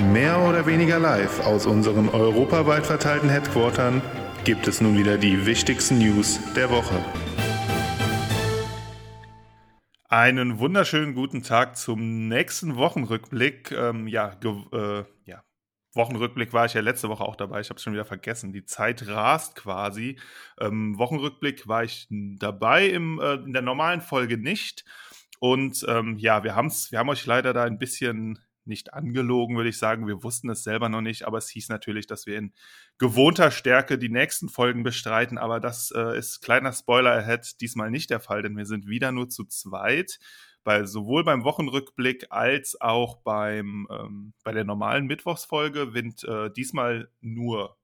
Mehr oder weniger live aus unseren europaweit verteilten Headquartern gibt es nun wieder die wichtigsten News der Woche. Einen wunderschönen guten Tag zum nächsten Wochenrückblick. Ähm, ja, äh, ja, Wochenrückblick war ich ja letzte Woche auch dabei. Ich habe es schon wieder vergessen. Die Zeit rast quasi. Ähm, Wochenrückblick war ich dabei im, äh, in der normalen Folge nicht. Und ähm, ja, wir, haben's, wir haben euch leider da ein bisschen nicht angelogen, würde ich sagen. Wir wussten es selber noch nicht, aber es hieß natürlich, dass wir in gewohnter Stärke die nächsten Folgen bestreiten. Aber das äh, ist kleiner Spoiler ahead diesmal nicht der Fall, denn wir sind wieder nur zu zweit. Bei, sowohl beim Wochenrückblick als auch beim, ähm, bei der normalen Mittwochsfolge sind äh, diesmal nur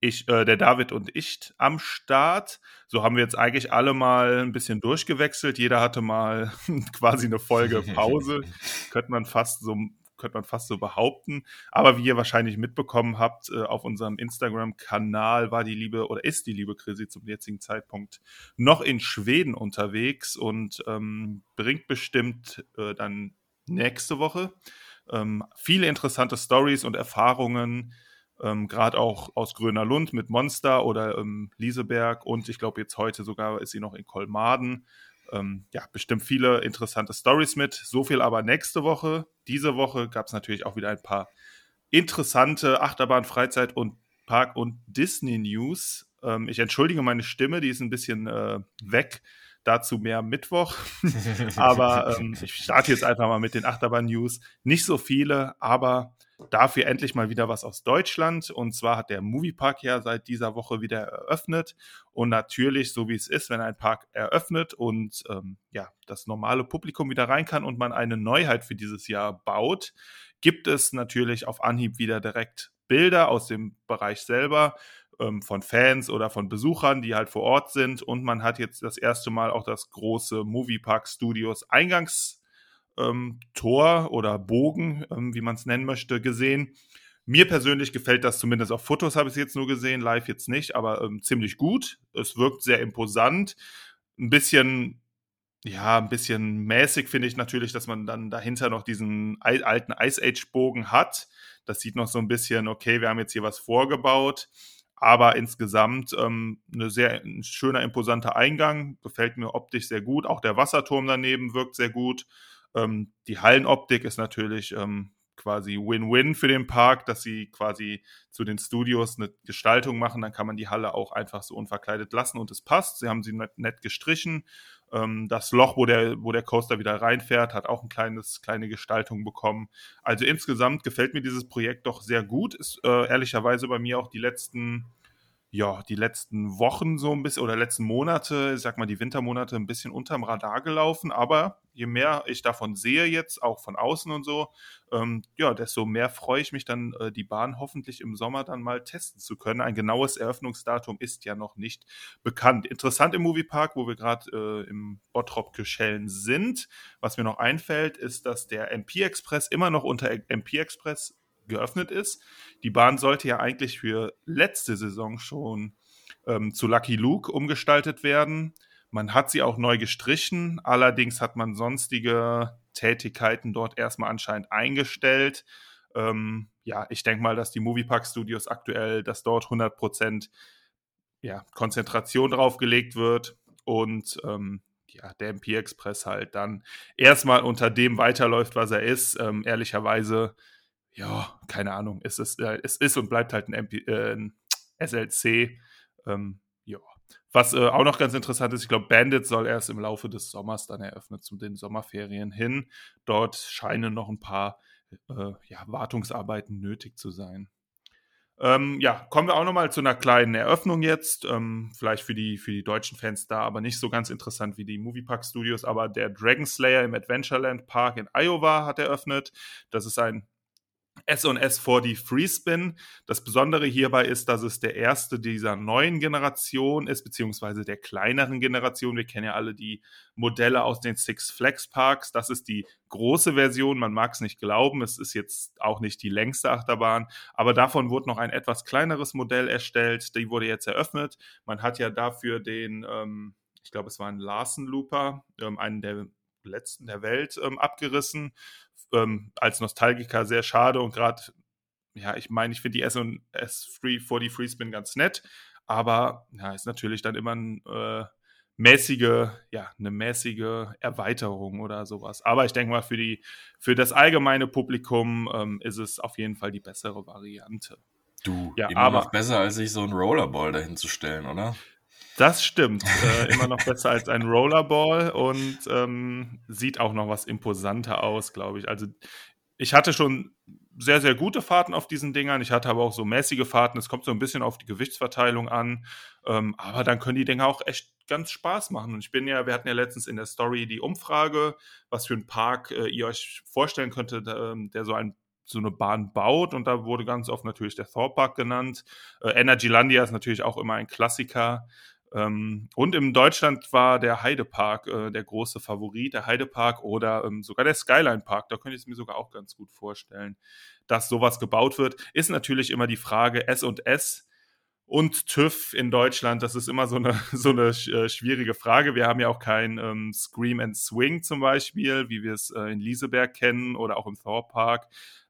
ich, äh, der David und ich am Start. So haben wir jetzt eigentlich alle mal ein bisschen durchgewechselt. Jeder hatte mal quasi eine Folge Pause. könnte man fast so könnte man fast so behaupten. Aber wie ihr wahrscheinlich mitbekommen habt, äh, auf unserem Instagram-Kanal war die liebe oder ist die liebe Chrissy zum jetzigen Zeitpunkt noch in Schweden unterwegs und ähm, bringt bestimmt äh, dann nächste Woche ähm, viele interessante Stories und Erfahrungen. Ähm, Gerade auch aus Gröner Lund mit Monster oder ähm, Lieseberg und ich glaube jetzt heute sogar ist sie noch in Kolmaden ähm, ja, bestimmt viele interessante Stories mit. So viel aber nächste Woche. Diese Woche gab es natürlich auch wieder ein paar interessante Achterbahn, Freizeit und Park- und Disney-News. Ähm, ich entschuldige meine Stimme, die ist ein bisschen äh, weg. Dazu mehr Mittwoch. aber ähm, ich starte jetzt einfach mal mit den Achterbahn-News. Nicht so viele, aber dafür endlich mal wieder was aus Deutschland. Und zwar hat der Moviepark ja seit dieser Woche wieder eröffnet. Und natürlich, so wie es ist, wenn ein Park eröffnet und ähm, ja, das normale Publikum wieder rein kann und man eine Neuheit für dieses Jahr baut, gibt es natürlich auf Anhieb wieder direkt Bilder aus dem Bereich selber ähm, von Fans oder von Besuchern, die halt vor Ort sind. Und man hat jetzt das erste Mal auch das große Moviepark Studios Eingangs ähm, oder Bogen, ähm, wie man es nennen möchte, gesehen. Mir persönlich gefällt das zumindest auf Fotos, habe ich es jetzt nur gesehen, live jetzt nicht, aber ähm, ziemlich gut. Es wirkt sehr imposant. Ein bisschen, ja, ein bisschen mäßig finde ich natürlich, dass man dann dahinter noch diesen alten Ice Age-Bogen hat. Das sieht noch so ein bisschen, okay, wir haben jetzt hier was vorgebaut. Aber insgesamt ähm, eine sehr ein schöner, imposanter Eingang. Gefällt mir optisch sehr gut. Auch der Wasserturm daneben wirkt sehr gut. Ähm, die Hallenoptik ist natürlich ähm, quasi Win-Win für den Park, dass sie quasi zu den Studios eine Gestaltung machen. Dann kann man die Halle auch einfach so unverkleidet lassen und es passt. Sie haben sie nett, nett gestrichen. Ähm, das Loch, wo der, wo der Coaster wieder reinfährt, hat auch ein kleines, kleine Gestaltung bekommen. Also insgesamt gefällt mir dieses Projekt doch sehr gut. Ist äh, ehrlicherweise bei mir auch die letzten ja, die letzten Wochen so ein bisschen oder letzten Monate, ich sag mal die Wintermonate, ein bisschen unterm Radar gelaufen. Aber je mehr ich davon sehe jetzt, auch von außen und so, ähm, ja, desto mehr freue ich mich dann, äh, die Bahn hoffentlich im Sommer dann mal testen zu können. Ein genaues Eröffnungsdatum ist ja noch nicht bekannt. Interessant im Moviepark, wo wir gerade äh, im Bottrop-Geschellen sind. Was mir noch einfällt, ist, dass der MP Express immer noch unter MP Express geöffnet ist. Die Bahn sollte ja eigentlich für letzte Saison schon ähm, zu Lucky Luke umgestaltet werden. Man hat sie auch neu gestrichen, allerdings hat man sonstige Tätigkeiten dort erstmal anscheinend eingestellt. Ähm, ja, ich denke mal, dass die Moviepark Studios aktuell, dass dort 100% ja, Konzentration draufgelegt wird und ähm, ja, der MP Express halt dann erstmal unter dem weiterläuft, was er ist. Ähm, ehrlicherweise ja, keine Ahnung, es ist, äh, es ist und bleibt halt ein, MP, äh, ein SLC. Ähm, ja. Was äh, auch noch ganz interessant ist, ich glaube, Bandit soll erst im Laufe des Sommers dann eröffnet, zu den Sommerferien hin. Dort scheinen noch ein paar äh, ja, Wartungsarbeiten nötig zu sein. Ähm, ja, kommen wir auch noch mal zu einer kleinen Eröffnung jetzt. Ähm, vielleicht für die, für die deutschen Fans da, aber nicht so ganz interessant wie die Moviepark Studios. Aber der Dragon Slayer im Adventureland Park in Iowa hat eröffnet. Das ist ein S&S 4D Freespin. Das Besondere hierbei ist, dass es der erste dieser neuen Generation ist, beziehungsweise der kleineren Generation. Wir kennen ja alle die Modelle aus den Six Flags Parks. Das ist die große Version. Man mag es nicht glauben. Es ist jetzt auch nicht die längste Achterbahn. Aber davon wurde noch ein etwas kleineres Modell erstellt. Die wurde jetzt eröffnet. Man hat ja dafür den, ähm, ich glaube, es war ein Larsen Looper, ähm, einen der letzten der Welt ähm, abgerissen. Ähm, als Nostalgiker sehr schade und gerade, ja, ich meine, ich finde die S&S Free 40 Freespin ganz nett, aber ja, ist natürlich dann immer ein äh, mäßige, ja, eine mäßige Erweiterung oder sowas. Aber ich denke mal, für die, für das allgemeine Publikum ähm, ist es auf jeden Fall die bessere Variante. Du, ja, immer aber, noch besser, als sich so ein Rollerball dahin zu stellen, oder? Das stimmt. Äh, immer noch besser als ein Rollerball und ähm, sieht auch noch was imposanter aus, glaube ich. Also ich hatte schon sehr, sehr gute Fahrten auf diesen Dingern. Ich hatte aber auch so mäßige Fahrten. Es kommt so ein bisschen auf die Gewichtsverteilung an. Ähm, aber dann können die Dinger auch echt ganz Spaß machen. Und ich bin ja, wir hatten ja letztens in der Story die Umfrage, was für einen Park äh, ihr euch vorstellen könntet, äh, der so ein so eine Bahn baut und da wurde ganz oft natürlich der Thor Park genannt. Äh, Energylandia ist natürlich auch immer ein Klassiker. Ähm, und in Deutschland war der Heidepark äh, der große Favorit, der Heidepark oder ähm, sogar der Skyline Park. Da könnte ich es mir sogar auch ganz gut vorstellen, dass sowas gebaut wird. Ist natürlich immer die Frage S und S und TÜV in Deutschland. Das ist immer so eine, so eine äh, schwierige Frage. Wir haben ja auch kein ähm, Scream and Swing zum Beispiel, wie wir es äh, in Lieseberg kennen oder auch im Thor Park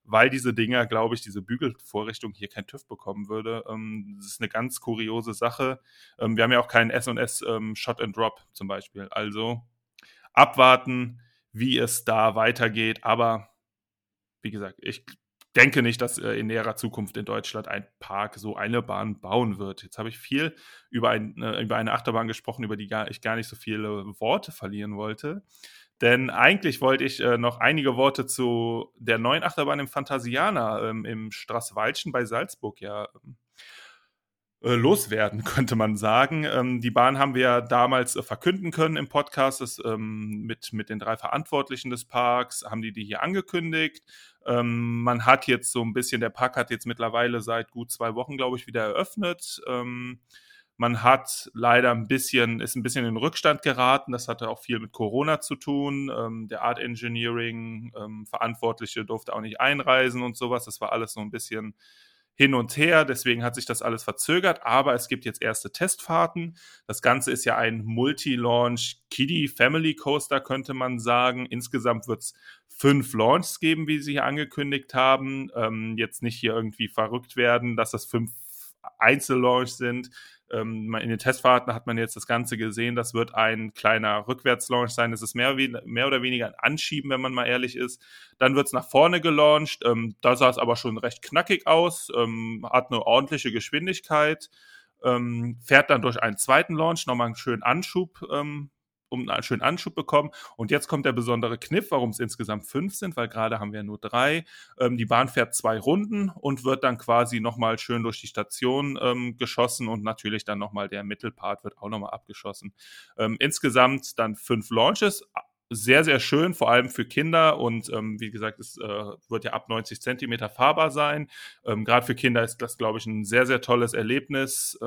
weil diese Dinger, glaube ich, diese Bügelvorrichtung hier kein TÜV bekommen würde. Ähm, das ist eine ganz kuriose Sache. Ähm, wir haben ja auch keinen S&S ähm, Shot and Drop zum Beispiel. Also abwarten, wie es da weitergeht. Aber wie gesagt, ich denke nicht, dass äh, in näherer Zukunft in Deutschland ein Park so eine Bahn bauen wird. Jetzt habe ich viel über, ein, äh, über eine Achterbahn gesprochen, über die gar, ich gar nicht so viele Worte verlieren wollte. Denn eigentlich wollte ich äh, noch einige Worte zu der neuen Achterbahn im Phantasiana ähm, im Straßwaldchen bei Salzburg ja ähm, äh, loswerden, könnte man sagen. Ähm, die Bahn haben wir ja damals äh, verkünden können im Podcast das, ähm, mit, mit den drei Verantwortlichen des Parks, haben die die hier angekündigt. Ähm, man hat jetzt so ein bisschen, der Park hat jetzt mittlerweile seit gut zwei Wochen, glaube ich, wieder eröffnet. Man hat leider ein bisschen, ist ein bisschen in Rückstand geraten. Das hatte auch viel mit Corona zu tun. Ähm, der Art Engineering ähm, Verantwortliche durfte auch nicht einreisen und sowas. Das war alles so ein bisschen hin und her. Deswegen hat sich das alles verzögert. Aber es gibt jetzt erste Testfahrten. Das Ganze ist ja ein Multi-Launch Kiddie Family Coaster, könnte man sagen. Insgesamt wird es fünf Launches geben, wie sie hier angekündigt haben. Ähm, jetzt nicht hier irgendwie verrückt werden, dass das fünf Einzellaunch sind ähm, in den Testfahrten hat man jetzt das Ganze gesehen, das wird ein kleiner Rückwärtslaunch sein. Das ist mehr, mehr oder weniger ein Anschieben, wenn man mal ehrlich ist. Dann wird es nach vorne gelauncht. Ähm, da sah es aber schon recht knackig aus, ähm, hat eine ordentliche Geschwindigkeit, fährt dann durch einen zweiten Launch nochmal einen schönen Anschub um einen schönen Anschub bekommen. Und jetzt kommt der besondere Kniff, warum es insgesamt fünf sind, weil gerade haben wir nur drei. Ähm, die Bahn fährt zwei Runden und wird dann quasi nochmal schön durch die Station ähm, geschossen und natürlich dann nochmal der Mittelpart wird auch nochmal abgeschossen. Ähm, insgesamt dann fünf Launches. Sehr, sehr schön, vor allem für Kinder und ähm, wie gesagt, es äh, wird ja ab 90 Zentimeter fahrbar sein. Ähm, gerade für Kinder ist das, glaube ich, ein sehr, sehr tolles Erlebnis.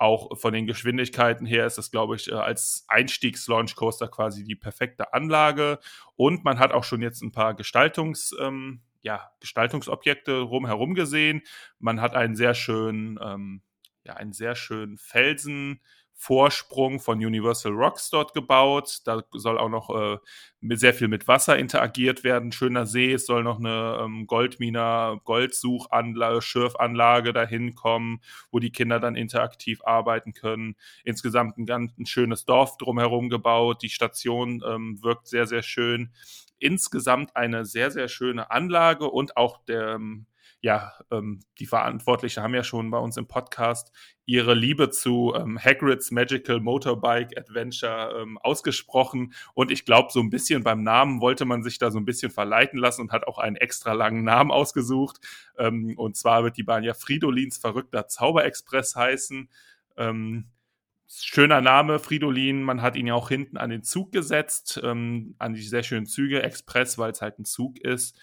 Auch von den Geschwindigkeiten her ist das, glaube ich, äh, als Einstiegs-Launch Coaster quasi die perfekte Anlage. Und man hat auch schon jetzt ein paar Gestaltungs, ähm, ja, Gestaltungsobjekte rumherum gesehen. Man hat einen sehr schönen, ähm, ja, einen sehr schönen Felsen Vorsprung von Universal Rocks dort gebaut. Da soll auch noch äh, sehr viel mit Wasser interagiert werden. Schöner See, es soll noch eine ähm, Goldminer, Goldsuchanlage, Schürfanlage dahin kommen, wo die Kinder dann interaktiv arbeiten können. Insgesamt ein ganz ein schönes Dorf drumherum gebaut. Die Station ähm, wirkt sehr, sehr schön. Insgesamt eine sehr, sehr schöne Anlage und auch der ähm, ja, ähm, die Verantwortlichen haben ja schon bei uns im Podcast ihre Liebe zu ähm, Hagrids Magical Motorbike Adventure ähm, ausgesprochen. Und ich glaube, so ein bisschen beim Namen wollte man sich da so ein bisschen verleiten lassen und hat auch einen extra langen Namen ausgesucht. Ähm, und zwar wird die Bahn ja Fridolins verrückter Zauberexpress heißen. Ähm, schöner Name, Fridolin. Man hat ihn ja auch hinten an den Zug gesetzt, ähm, an die sehr schönen Züge, Express, weil es halt ein Zug ist.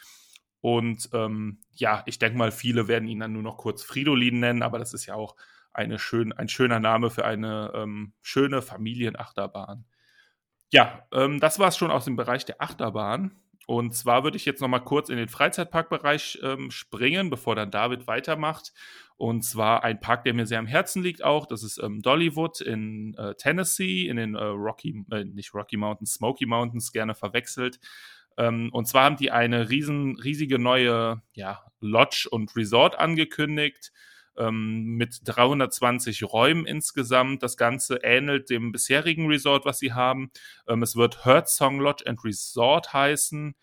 Und ähm, ja, ich denke mal, viele werden ihn dann nur noch kurz Fridolin nennen, aber das ist ja auch eine schön, ein schöner Name für eine ähm, schöne Familienachterbahn. Ja, ähm, das war es schon aus dem Bereich der Achterbahn. Und zwar würde ich jetzt noch mal kurz in den Freizeitparkbereich ähm, springen, bevor dann David weitermacht. Und zwar ein Park, der mir sehr am Herzen liegt auch. Das ist ähm, Dollywood in äh, Tennessee, in den äh, Rocky, äh, nicht Rocky Mountains, Smoky Mountains, gerne verwechselt. Ähm, und zwar haben die eine riesen, riesige neue ja, Lodge und Resort angekündigt ähm, mit 320 Räumen insgesamt. Das Ganze ähnelt dem bisherigen Resort, was sie haben. Ähm, es wird Hurt Song Lodge and Resort heißen.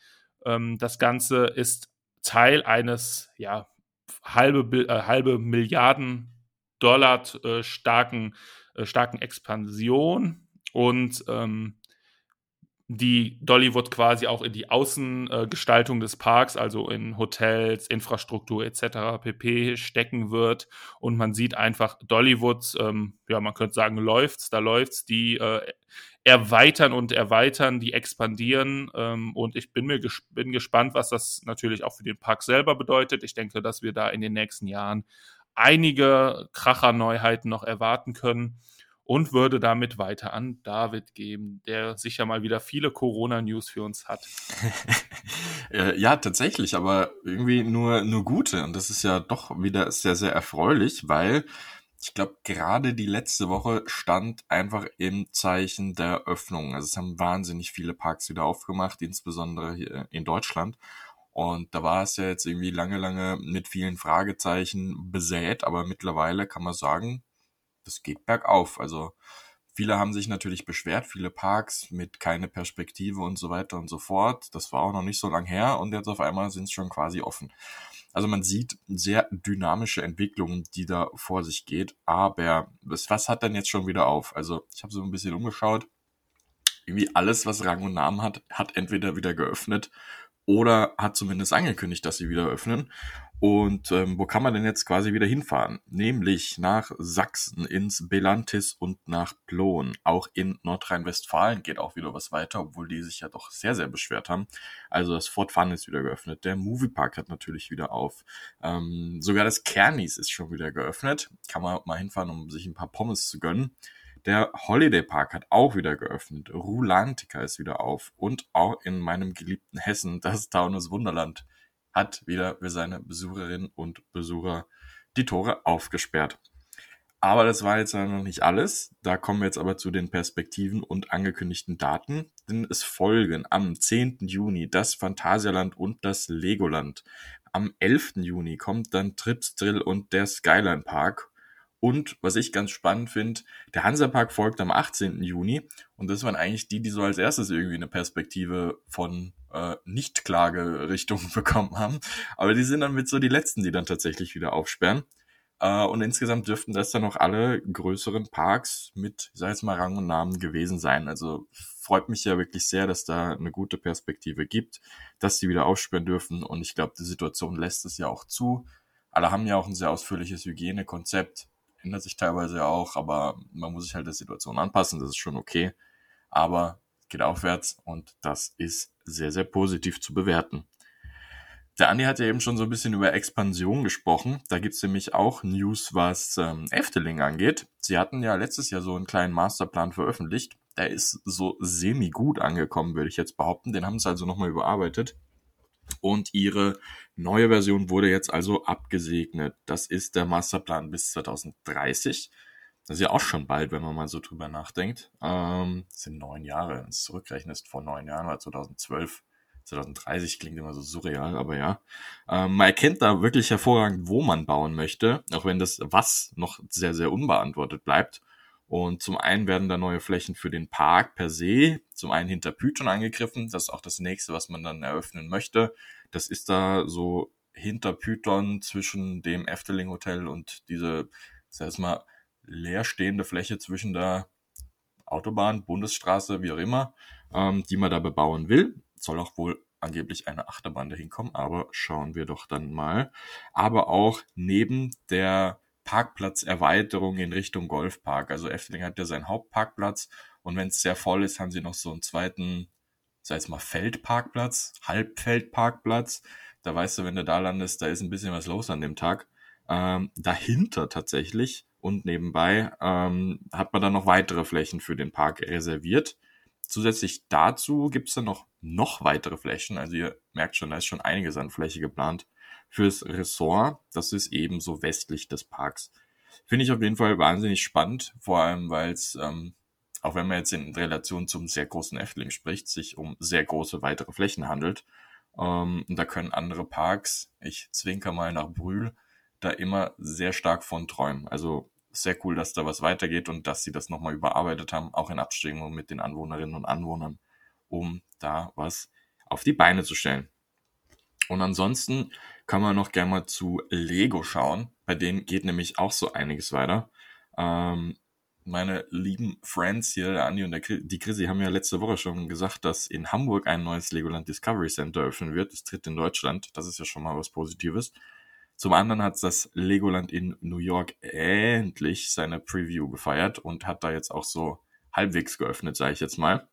Ähm, das Ganze ist Teil eines ja, halbe, äh, halbe Milliarden Dollar äh, starken, äh, starken Expansion und ähm, die Dollywood quasi auch in die Außengestaltung des Parks, also in Hotels, Infrastruktur etc. pp. stecken wird. Und man sieht einfach Dollywood, ähm, ja, man könnte sagen, läuft's, da läuft's, die äh, erweitern und erweitern, die expandieren. Ähm, und ich bin mir ges bin gespannt, was das natürlich auch für den Park selber bedeutet. Ich denke, dass wir da in den nächsten Jahren einige Kracher-Neuheiten noch erwarten können und würde damit weiter an David geben, der sicher mal wieder viele Corona-News für uns hat. Äh, ja, tatsächlich, aber irgendwie nur, nur gute. Und das ist ja doch wieder sehr, sehr erfreulich, weil ich glaube, gerade die letzte Woche stand einfach im Zeichen der Öffnung. Also es haben wahnsinnig viele Parks wieder aufgemacht, insbesondere hier in Deutschland. Und da war es ja jetzt irgendwie lange, lange mit vielen Fragezeichen besät, aber mittlerweile kann man sagen, das geht bergauf. Also viele haben sich natürlich beschwert, viele Parks mit keine Perspektive und so weiter und so fort. Das war auch noch nicht so lang her und jetzt auf einmal sind es schon quasi offen. Also man sieht sehr dynamische Entwicklungen, die da vor sich geht. Aber was, was hat denn jetzt schon wieder auf? Also ich habe so ein bisschen umgeschaut. Irgendwie alles, was Rang und Namen hat, hat entweder wieder geöffnet oder hat zumindest angekündigt, dass sie wieder öffnen. Und ähm, wo kann man denn jetzt quasi wieder hinfahren? Nämlich nach Sachsen, ins Belantis und nach Plon. Auch in Nordrhein-Westfalen geht auch wieder was weiter, obwohl die sich ja doch sehr, sehr beschwert haben. Also das Fort Fun ist wieder geöffnet. Der Moviepark hat natürlich wieder auf. Ähm, sogar das Kernis ist schon wieder geöffnet. Kann man mal hinfahren, um sich ein paar Pommes zu gönnen. Der Holiday Park hat auch wieder geöffnet. Rulantica ist wieder auf. Und auch in meinem geliebten Hessen, das Taunus Wunderland, hat wieder für seine Besucherinnen und Besucher die Tore aufgesperrt. Aber das war jetzt noch nicht alles. Da kommen wir jetzt aber zu den Perspektiven und angekündigten Daten. Denn es folgen am 10. Juni das Phantasialand und das Legoland. Am 11. Juni kommt dann Trips Drill und der Skyline Park. Und was ich ganz spannend finde, der Hansapark folgt am 18. Juni. Und das waren eigentlich die, die so als erstes irgendwie eine Perspektive von äh, Nicht-Klage-Richtung bekommen haben. Aber die sind dann mit so die letzten, die dann tatsächlich wieder aufsperren. Äh, und insgesamt dürften das dann auch alle größeren Parks mit, ich sag jetzt mal, Rang und Namen gewesen sein. Also freut mich ja wirklich sehr, dass da eine gute Perspektive gibt, dass sie wieder aufsperren dürfen. Und ich glaube, die Situation lässt es ja auch zu. Alle haben ja auch ein sehr ausführliches Hygienekonzept ändert sich teilweise auch, aber man muss sich halt der Situation anpassen, das ist schon okay. Aber geht aufwärts und das ist sehr, sehr positiv zu bewerten. Der Andi hat ja eben schon so ein bisschen über Expansion gesprochen. Da gibt's nämlich auch News, was ähm, Efteling angeht. Sie hatten ja letztes Jahr so einen kleinen Masterplan veröffentlicht. Der ist so semi-gut angekommen, würde ich jetzt behaupten. Den haben sie also nochmal überarbeitet. Und ihre neue Version wurde jetzt also abgesegnet. Das ist der Masterplan bis 2030. Das ist ja auch schon bald, wenn man mal so drüber nachdenkt. Ähm, sind neun Jahre. Wenn du zurückrechnest, vor neun Jahren war 2012. 2030 klingt immer so surreal, aber ja. Ähm, man erkennt da wirklich hervorragend, wo man bauen möchte, auch wenn das Was noch sehr, sehr unbeantwortet bleibt. Und zum einen werden da neue Flächen für den Park per se, zum einen hinter Python angegriffen. Das ist auch das nächste, was man dann eröffnen möchte. Das ist da so hinter Python zwischen dem Efteling Hotel und diese, sag ich mal, leerstehende Fläche zwischen der Autobahn, Bundesstraße, wie auch immer, ähm, die man da bebauen will. Soll auch wohl angeblich eine Achterbahn dahin kommen, aber schauen wir doch dann mal. Aber auch neben der Parkplatzerweiterung in Richtung Golfpark. Also Efteling hat ja seinen Hauptparkplatz und wenn es sehr voll ist, haben sie noch so einen zweiten, sag ich mal, Feldparkplatz, Halbfeldparkplatz. Da weißt du, wenn du da landest, da ist ein bisschen was los an dem Tag. Ähm, dahinter tatsächlich und nebenbei ähm, hat man dann noch weitere Flächen für den Park reserviert. zusätzlich dazu gibt es dann noch, noch weitere Flächen. Also ihr merkt schon, da ist schon einiges an Fläche geplant fürs Ressort. Das ist eben so westlich des Parks. Finde ich auf jeden Fall wahnsinnig spannend, vor allem weil es, ähm, auch wenn man jetzt in Relation zum sehr großen Efteling spricht, sich um sehr große weitere Flächen handelt. Ähm, und da können andere Parks, ich zwinker mal nach Brühl, da immer sehr stark von träumen. Also sehr cool, dass da was weitergeht und dass sie das nochmal überarbeitet haben, auch in Abstimmung mit den Anwohnerinnen und Anwohnern, um da was auf die Beine zu stellen. Und ansonsten kann man noch gerne mal zu Lego schauen. Bei denen geht nämlich auch so einiges weiter. Ähm, meine lieben Friends hier, der Andi und der, die Chrissy, haben ja letzte Woche schon gesagt, dass in Hamburg ein neues Legoland Discovery Center öffnen wird. Das tritt in Deutschland. Das ist ja schon mal was Positives. Zum anderen hat das Legoland in New York endlich seine Preview gefeiert und hat da jetzt auch so halbwegs geöffnet, sage ich jetzt mal.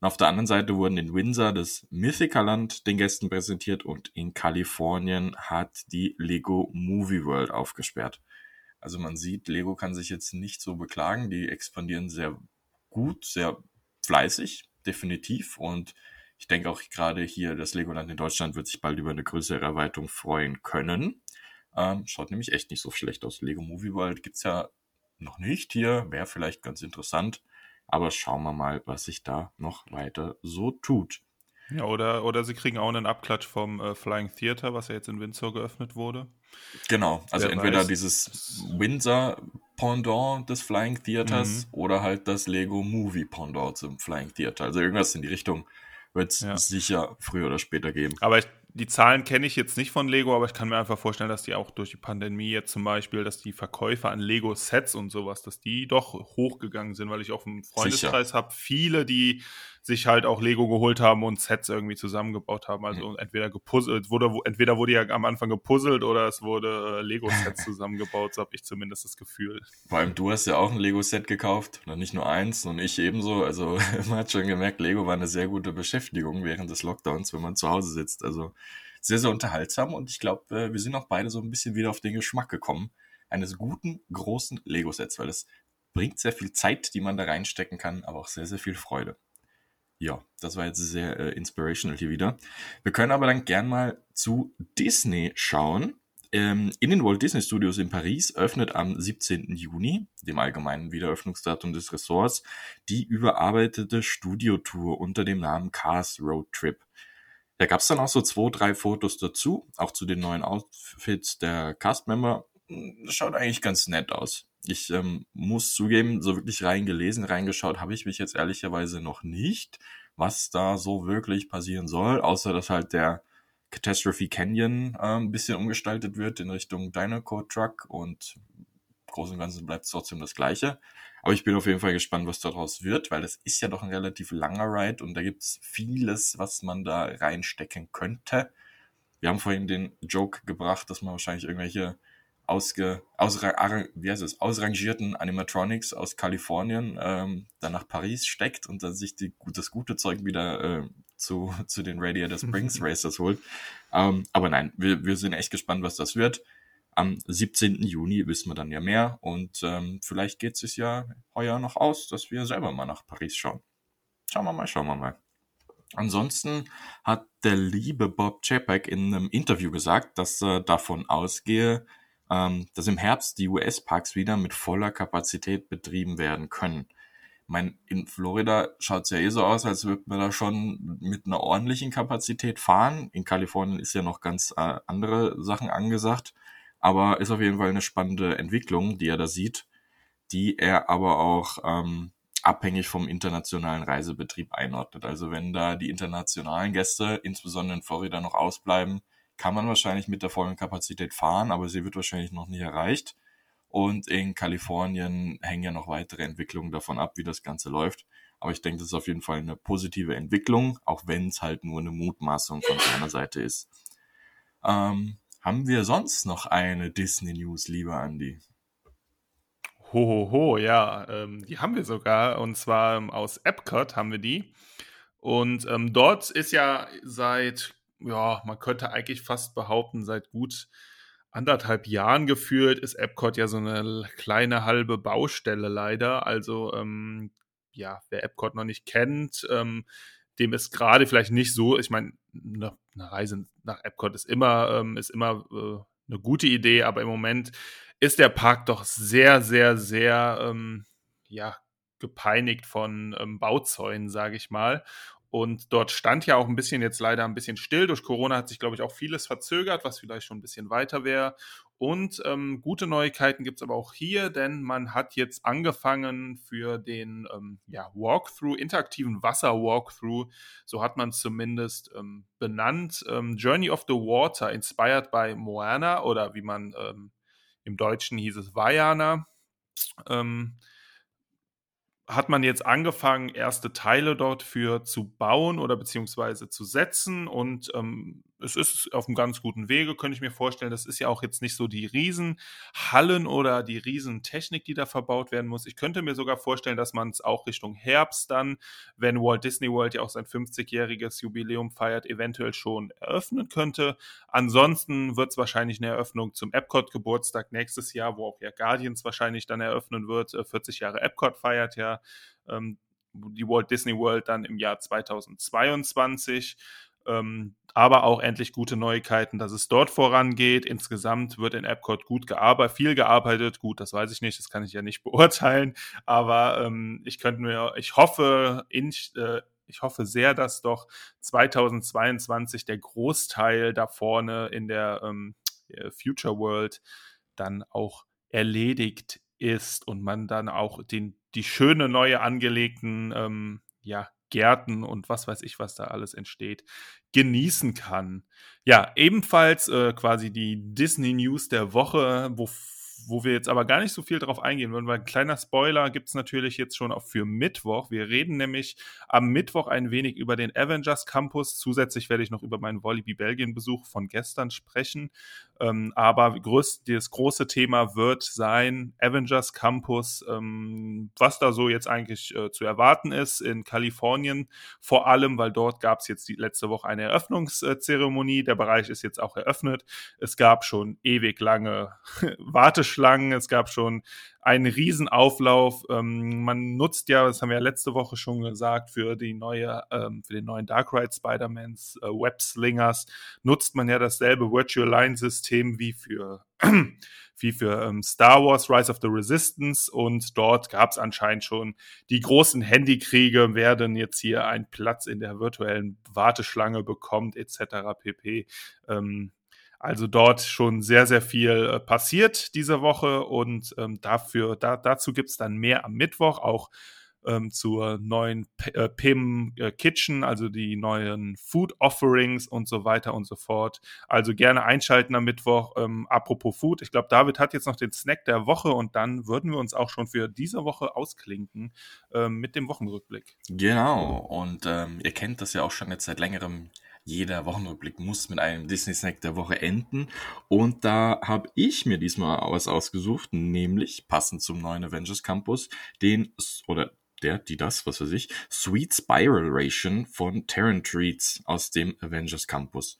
Und auf der anderen Seite wurden in Windsor das Mythicaland den Gästen präsentiert und in Kalifornien hat die Lego Movie World aufgesperrt. Also man sieht, Lego kann sich jetzt nicht so beklagen. Die expandieren sehr gut, sehr fleißig, definitiv. Und ich denke auch gerade hier, das Legoland in Deutschland wird sich bald über eine größere Erweiterung freuen können. Ähm, schaut nämlich echt nicht so schlecht aus. Lego Movie World gibt's ja noch nicht hier. Wäre vielleicht ganz interessant. Aber schauen wir mal, was sich da noch weiter so tut. Ja, oder, oder sie kriegen auch einen Abklatsch vom äh, Flying Theater, was ja jetzt in Windsor geöffnet wurde. Genau, also Wer entweder weiß, dieses Windsor Pendant des Flying Theaters mhm. oder halt das Lego Movie Pendant zum Flying Theater. Also irgendwas in die Richtung wird es ja. sicher früher oder später geben. Aber ich die Zahlen kenne ich jetzt nicht von Lego, aber ich kann mir einfach vorstellen, dass die auch durch die Pandemie jetzt zum Beispiel, dass die Verkäufe an Lego-Sets und sowas, dass die doch hochgegangen sind, weil ich auf dem Freundeskreis habe viele, die sich halt auch Lego geholt haben und Sets irgendwie zusammengebaut haben. Also mhm. entweder gepuzzelt, wurde, entweder wurde ja am Anfang gepuzzelt oder es wurde äh, Lego-Sets zusammengebaut, so habe ich zumindest das Gefühl. Vor allem du hast ja auch ein Lego-Set gekauft, und nicht nur eins und ich ebenso. Also man hat schon gemerkt, Lego war eine sehr gute Beschäftigung während des Lockdowns, wenn man zu Hause sitzt. Also sehr, sehr unterhaltsam und ich glaube, äh, wir sind auch beide so ein bisschen wieder auf den Geschmack gekommen eines guten, großen Lego-Sets, weil es bringt sehr viel Zeit, die man da reinstecken kann, aber auch sehr, sehr viel Freude. Ja, das war jetzt sehr äh, inspirational hier wieder. Wir können aber dann gern mal zu Disney schauen. Ähm, in den Walt Disney Studios in Paris öffnet am 17. Juni, dem allgemeinen Wiederöffnungsdatum des Ressorts, die überarbeitete Studiotour unter dem Namen Cars Road Trip. Da gab es dann auch so zwei, drei Fotos dazu, auch zu den neuen Outfits der Castmember. Hm, schaut eigentlich ganz nett aus. Ich ähm, muss zugeben, so wirklich reingelesen, reingeschaut habe ich mich jetzt ehrlicherweise noch nicht, was da so wirklich passieren soll, außer dass halt der Catastrophe Canyon äh, ein bisschen umgestaltet wird in Richtung Dynaco Truck und Großen und Ganzen bleibt es trotzdem das Gleiche. Aber ich bin auf jeden Fall gespannt, was daraus wird, weil das ist ja doch ein relativ langer Ride und da gibt es vieles, was man da reinstecken könnte. Wir haben vorhin den Joke gebracht, dass man wahrscheinlich irgendwelche ausge, ausra, wie heißt es, ausrangierten Animatronics aus Kalifornien ähm, dann nach Paris steckt und dann sich die, das gute Zeug wieder äh, zu, zu den Radiator Springs Racers holt. Ähm, aber nein, wir, wir sind echt gespannt, was das wird. Am 17. Juni wissen wir dann ja mehr und ähm, vielleicht geht es ja heuer noch aus, dass wir selber mal nach Paris schauen. Schauen wir mal, schauen wir mal. Ansonsten hat der liebe Bob Chapek in einem Interview gesagt, dass er davon ausgehe, ähm, dass im Herbst die US-Parks wieder mit voller Kapazität betrieben werden können. Ich meine, in Florida schaut es ja eh so aus, als würde man da schon mit einer ordentlichen Kapazität fahren. In Kalifornien ist ja noch ganz äh, andere Sachen angesagt. Aber ist auf jeden Fall eine spannende Entwicklung, die er da sieht, die er aber auch ähm, abhängig vom internationalen Reisebetrieb einordnet. Also wenn da die internationalen Gäste, insbesondere in Florida, noch ausbleiben, kann man wahrscheinlich mit der vollen Kapazität fahren, aber sie wird wahrscheinlich noch nicht erreicht. Und in Kalifornien hängen ja noch weitere Entwicklungen davon ab, wie das Ganze läuft. Aber ich denke, das ist auf jeden Fall eine positive Entwicklung, auch wenn es halt nur eine Mutmaßung von seiner Seite ist. Ähm, haben wir sonst noch eine Disney News, lieber Andy? Hohoho, ho, ho, ja, ähm, die haben wir sogar. Und zwar ähm, aus Epcot haben wir die. Und ähm, dort ist ja seit, ja, man könnte eigentlich fast behaupten, seit gut anderthalb Jahren geführt, ist Epcot ja so eine kleine halbe Baustelle leider. Also ähm, ja, wer Epcot noch nicht kennt, ähm, dem ist gerade vielleicht nicht so, ich meine, eine, eine, Reise nach Epcot ist immer, ähm, ist immer äh, eine gute Idee, aber im Moment ist der Park doch sehr, sehr, sehr, ähm, ja, gepeinigt von ähm, Bauzäunen, sage ich mal. Und dort stand ja auch ein bisschen jetzt leider ein bisschen still. Durch Corona hat sich, glaube ich, auch vieles verzögert, was vielleicht schon ein bisschen weiter wäre. Und ähm, gute Neuigkeiten gibt es aber auch hier, denn man hat jetzt angefangen für den ähm, ja, Walkthrough, interaktiven Wasser-Walkthrough, so hat man zumindest ähm, benannt, ähm, Journey of the Water, inspired by Moana oder wie man ähm, im Deutschen hieß es Vajana. Ähm, hat man jetzt angefangen, erste Teile dort für zu bauen oder beziehungsweise zu setzen und ähm, es ist auf einem ganz guten Wege, könnte ich mir vorstellen. Das ist ja auch jetzt nicht so die Riesenhallen oder die Riesentechnik, die da verbaut werden muss. Ich könnte mir sogar vorstellen, dass man es auch Richtung Herbst dann, wenn Walt Disney World ja auch sein 50-jähriges Jubiläum feiert, eventuell schon eröffnen könnte. Ansonsten wird es wahrscheinlich eine Eröffnung zum Epcot-Geburtstag nächstes Jahr, wo auch ja Guardians wahrscheinlich dann eröffnen wird. 40 äh, Jahre Epcot feiert ja ähm, die Walt Disney World dann im Jahr 2022. Ähm, aber auch endlich gute Neuigkeiten, dass es dort vorangeht. Insgesamt wird in Epcot gut gearbeitet, viel gearbeitet. Gut, das weiß ich nicht, das kann ich ja nicht beurteilen. Aber ähm, ich könnte mir, ich hoffe, in, äh, ich hoffe sehr, dass doch 2022 der Großteil da vorne in der ähm, Future World dann auch erledigt ist und man dann auch den, die schöne neue angelegten ähm, ja, Gärten und was weiß ich, was da alles entsteht, genießen kann. Ja, ebenfalls äh, quasi die Disney News der Woche, wo wo wir jetzt aber gar nicht so viel drauf eingehen würden, weil ein kleiner Spoiler gibt es natürlich jetzt schon auch für Mittwoch. Wir reden nämlich am Mittwoch ein wenig über den Avengers Campus. Zusätzlich werde ich noch über meinen Walibi Belgien Besuch von gestern sprechen. Ähm, aber größ, das große Thema wird sein Avengers Campus, ähm, was da so jetzt eigentlich äh, zu erwarten ist in Kalifornien. Vor allem, weil dort gab es jetzt die letzte Woche eine Eröffnungszeremonie. Der Bereich ist jetzt auch eröffnet. Es gab schon ewig lange Warteschlangen Schlangen, es gab schon einen Riesenauflauf. Ähm, man nutzt ja, das haben wir ja letzte Woche schon gesagt, für die neue, ähm, für den neuen Dark Ride Spider-Mans äh, Web Slingers nutzt man ja dasselbe Virtual Line System wie für wie für ähm, Star Wars Rise of the Resistance und dort gab es anscheinend schon die großen Handykriege, wer denn jetzt hier einen Platz in der virtuellen Warteschlange bekommt etc. pp. Ähm, also dort schon sehr, sehr viel äh, passiert diese Woche und ähm, dafür, da, dazu gibt es dann mehr am Mittwoch, auch ähm, zur neuen P äh, PIM äh, Kitchen, also die neuen Food Offerings und so weiter und so fort. Also gerne einschalten am Mittwoch. Ähm, apropos Food, ich glaube, David hat jetzt noch den Snack der Woche und dann würden wir uns auch schon für diese Woche ausklinken ähm, mit dem Wochenrückblick. Genau, und ähm, ihr kennt das ja auch schon jetzt seit längerem jeder Wochenrückblick muss mit einem Disney-Snack der Woche enden. Und da habe ich mir diesmal was ausgesucht, nämlich passend zum neuen Avengers Campus, den, oder der, die das, was weiß ich, Sweet Spiral Ration von Terran Treats aus dem Avengers Campus.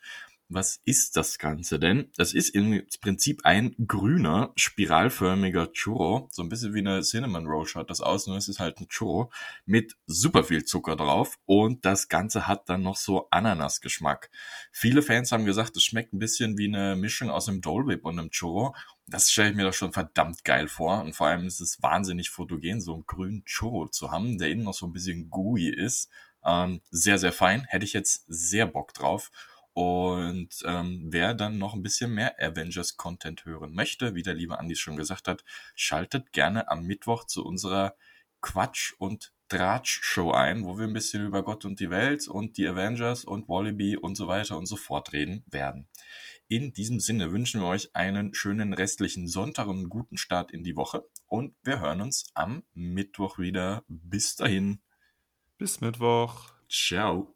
Was ist das Ganze denn? Das ist im Prinzip ein grüner, spiralförmiger Churro. So ein bisschen wie eine Cinnamon Roll schaut das aus, nur es ist halt ein Churro mit super viel Zucker drauf und das Ganze hat dann noch so Ananasgeschmack. Viele Fans haben gesagt, es schmeckt ein bisschen wie eine Mischung aus einem Dole Whip und einem Churro. Das stelle ich mir doch schon verdammt geil vor und vor allem ist es wahnsinnig fotogen, so einen grünen Churro zu haben, der innen noch so ein bisschen gooey ist. Ähm, sehr, sehr fein. Hätte ich jetzt sehr Bock drauf. Und ähm, wer dann noch ein bisschen mehr Avengers-Content hören möchte, wie der liebe Andi schon gesagt hat, schaltet gerne am Mittwoch zu unserer Quatsch- und Dratsch-Show ein, wo wir ein bisschen über Gott und die Welt und die Avengers und Wallaby und so weiter und so fort reden werden. In diesem Sinne wünschen wir euch einen schönen restlichen Sonntag und einen guten Start in die Woche und wir hören uns am Mittwoch wieder. Bis dahin. Bis Mittwoch. Ciao.